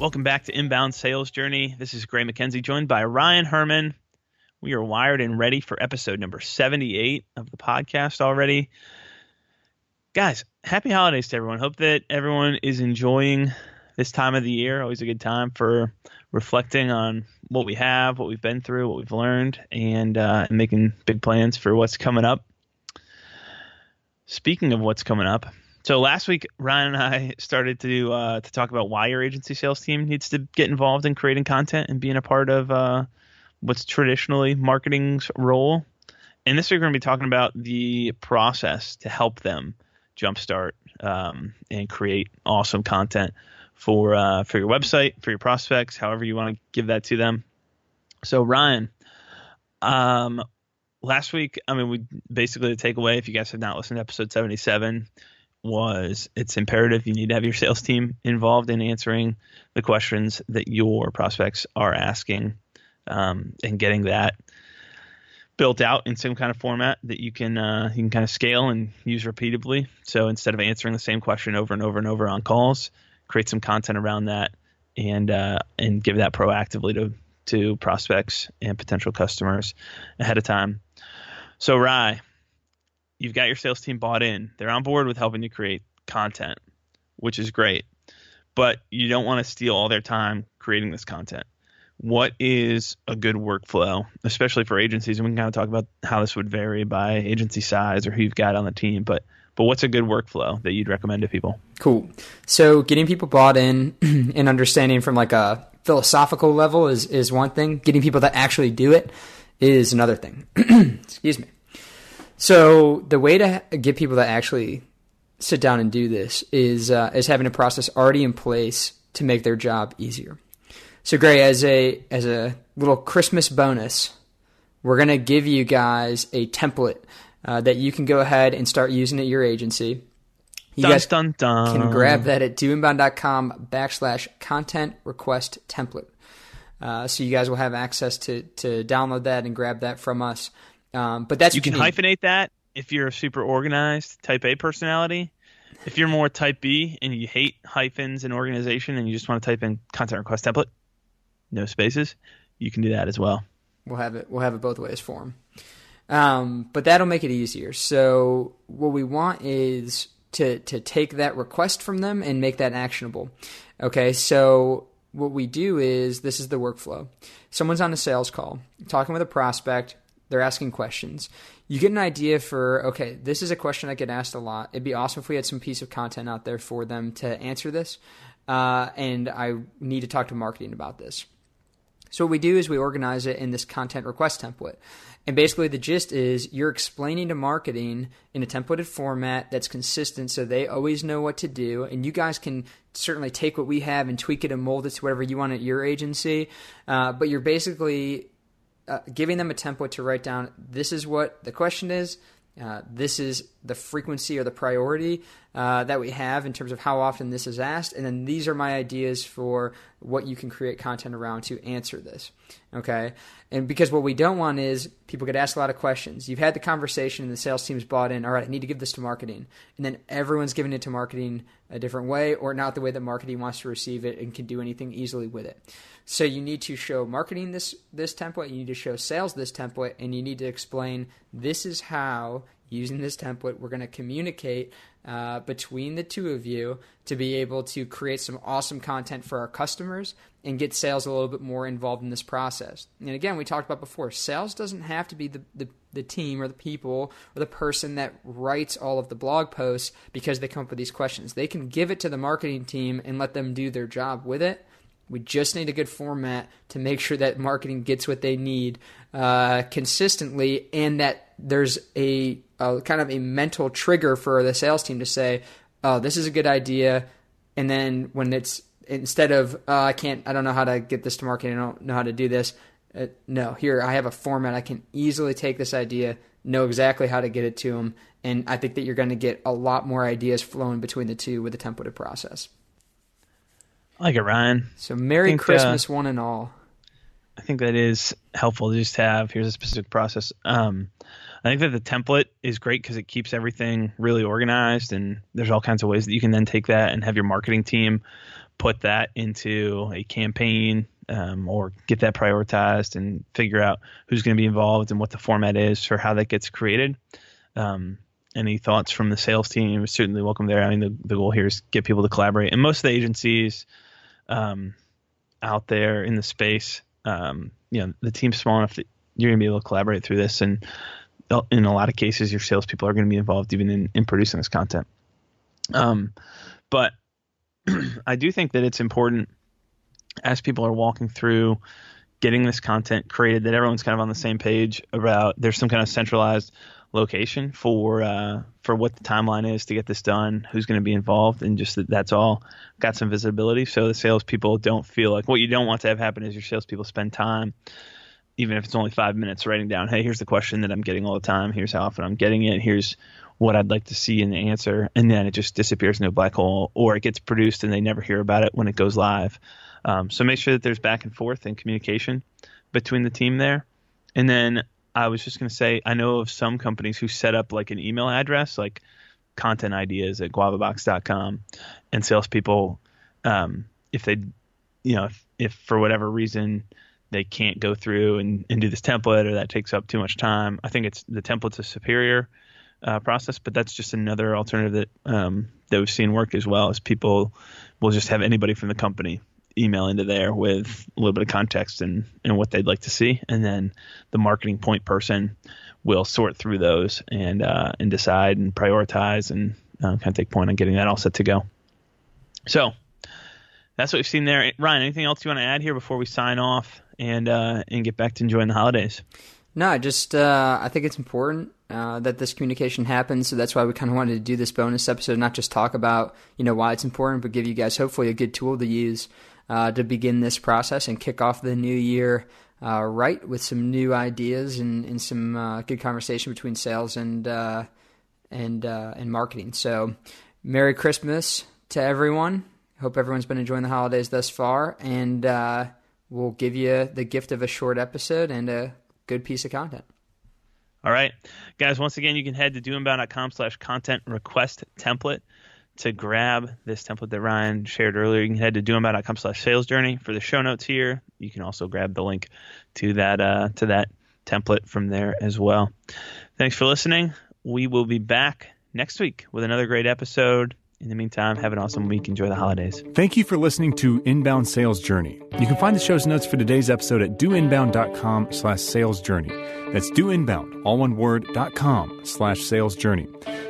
Welcome back to Inbound Sales Journey. This is Gray McKenzie, joined by Ryan Herman. We are wired and ready for episode number 78 of the podcast already. Guys, happy holidays to everyone. Hope that everyone is enjoying this time of the year. Always a good time for reflecting on what we have, what we've been through, what we've learned, and, uh, and making big plans for what's coming up. Speaking of what's coming up, so last week, Ryan and I started to uh, to talk about why your agency sales team needs to get involved in creating content and being a part of uh, what's traditionally marketing's role. And this week, we're going to be talking about the process to help them jumpstart um, and create awesome content for uh, for your website, for your prospects, however you want to give that to them. So Ryan, um, last week, I mean, we basically the takeaway. If you guys have not listened to episode seventy seven was it's imperative you need to have your sales team involved in answering the questions that your prospects are asking um, and getting that built out in some kind of format that you can uh, you can kind of scale and use repeatedly. So instead of answering the same question over and over and over on calls, create some content around that and uh, and give that proactively to to prospects and potential customers ahead of time. So Rye, you've got your sales team bought in. They're on board with helping you create content, which is great. But you don't want to steal all their time creating this content. What is a good workflow, especially for agencies? And we can kind of talk about how this would vary by agency size or who you've got on the team. But but what's a good workflow that you'd recommend to people? Cool. So getting people bought in and understanding from like a philosophical level is is one thing. Getting people that actually do it is another thing. Excuse me. So the way to get people to actually sit down and do this is uh, is having a process already in place to make their job easier. So Gray, as a as a little Christmas bonus, we're gonna give you guys a template uh, that you can go ahead and start using at your agency. You dun, guys dun, dun. can grab that at doinbound.com backslash content request template. Uh, so you guys will have access to to download that and grab that from us. Um, but that's you can hyphenate that if you're a super organized type A personality. If you're more type B and you hate hyphens and organization and you just want to type in content request template, no spaces, you can do that as well. We'll have it. We'll have it both ways for them. Um, but that'll make it easier. So what we want is to to take that request from them and make that actionable. Okay, so what we do is this is the workflow. Someone's on a sales call, talking with a prospect they're asking questions. You get an idea for, okay, this is a question I get asked a lot. It'd be awesome if we had some piece of content out there for them to answer this. Uh, and I need to talk to marketing about this. So what we do is we organize it in this content request template. And basically the gist is you're explaining to marketing in a templated format that's consistent so they always know what to do. And you guys can certainly take what we have and tweak it and mold it to whatever you want at your agency. Uh, but you're basically uh, giving them a template to write down this is what the question is, uh, this is the frequency or the priority uh, that we have in terms of how often this is asked, and then these are my ideas for what you can create content around to answer this. Okay, and because what we don't want is people get asked a lot of questions. You've had the conversation, and the sales team's bought in. All right, I need to give this to marketing, and then everyone's giving it to marketing a different way, or not the way that marketing wants to receive it and can do anything easily with it. So you need to show marketing this this template, you need to show sales this template, and you need to explain this is how using this template we're going to communicate uh, between the two of you to be able to create some awesome content for our customers and get sales a little bit more involved in this process. And again, we talked about before, sales doesn't have to be the, the, the team or the people or the person that writes all of the blog posts because they come up with these questions. They can give it to the marketing team and let them do their job with it we just need a good format to make sure that marketing gets what they need uh, consistently, and that there's a, a, kind of a mental trigger for the sales team to say, "Oh, this is a good idea," and then when it's instead of uh, I can't, I don't know how to get this to market, I don't know how to do this. Uh, no, here I have a format. I can easily take this idea, know exactly how to get it to them, and I think that you're going to get a lot more ideas flowing between the two with the templated process. I like it, Ryan. So Merry think, Christmas, one and all. I think that is helpful to just have. Here's a specific process. Um, I think that the template is great because it keeps everything really organized, and there's all kinds of ways that you can then take that and have your marketing team put that into a campaign um, or get that prioritized and figure out who's going to be involved and what the format is for how that gets created. Um, any thoughts from the sales team? Certainly welcome there. I mean, the, the goal here is get people to collaborate, and most of the agencies um, out there in the space, um, you know, the team's small enough that you're going to be able to collaborate through this, and in a lot of cases, your salespeople are going to be involved even in, in producing this content. Um, but I do think that it's important as people are walking through getting this content created that everyone's kind of on the same page about there's some kind of centralized location for uh, for what the timeline is to get this done, who's going to be involved, and just that that's all got some visibility. So the salespeople don't feel like what you don't want to have happen is your salespeople spend time, even if it's only five minutes, writing down, hey, here's the question that I'm getting all the time. Here's how often I'm getting it. Here's what I'd like to see in the answer, and then it just disappears into a black hole, or it gets produced and they never hear about it when it goes live. Um, so make sure that there's back and forth and communication between the team there. And then I was just going to say, I know of some companies who set up like an email address, like content ideas at guavabox.com, and salespeople, um, if they, you know, if, if for whatever reason they can't go through and, and do this template or that takes up too much time, I think it's the template's a superior uh, process, but that's just another alternative that um, that we've seen work as well. As people will just have anybody from the company email into there with a little bit of context and, and what they'd like to see, and then the marketing point person will sort through those and uh, and decide and prioritize and uh, kind of take point on getting that all set to go. So that's what we've seen there. Ryan, anything else you want to add here before we sign off and uh, and get back to enjoying the holidays? No, I just uh, I think it's important uh, that this communication happens. So that's why we kind of wanted to do this bonus episode, not just talk about you know why it's important, but give you guys hopefully a good tool to use uh, to begin this process and kick off the new year uh, right with some new ideas and, and some uh, good conversation between sales and uh, and and marketing. So, Merry Christmas to everyone. Hope everyone's been enjoying the holidays thus far, and we'll give you the gift of a short episode and a good piece of content. All right, guys. Once again, you can head to doinbound.com slash content request template to grab this template that Ryan shared earlier. You can head to doinbound.com slash sales journey for the show notes here. You can also grab the link to that uh, to that template from there as well. Thanks for listening. We will be back next week with another great episode. In the meantime, have an awesome week. Enjoy the holidays. Thank you for listening to Inbound Sales Journey. You can find the show's notes for today's episode at doinbound.com slash sales journey. That's doinbound, all one word, dot com slash sales journey.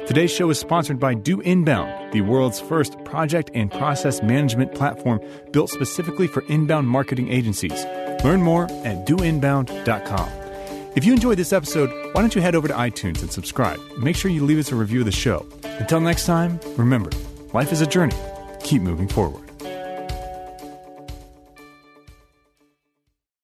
Today's show is sponsored by Do Inbound, the world's first project and process management platform built specifically for inbound marketing agencies. Learn more at doinbound.com. If you enjoyed this episode, why don't you head over to iTunes and subscribe? Make sure you leave us a review of the show. Until next time, remember, life is a journey. Keep moving forward.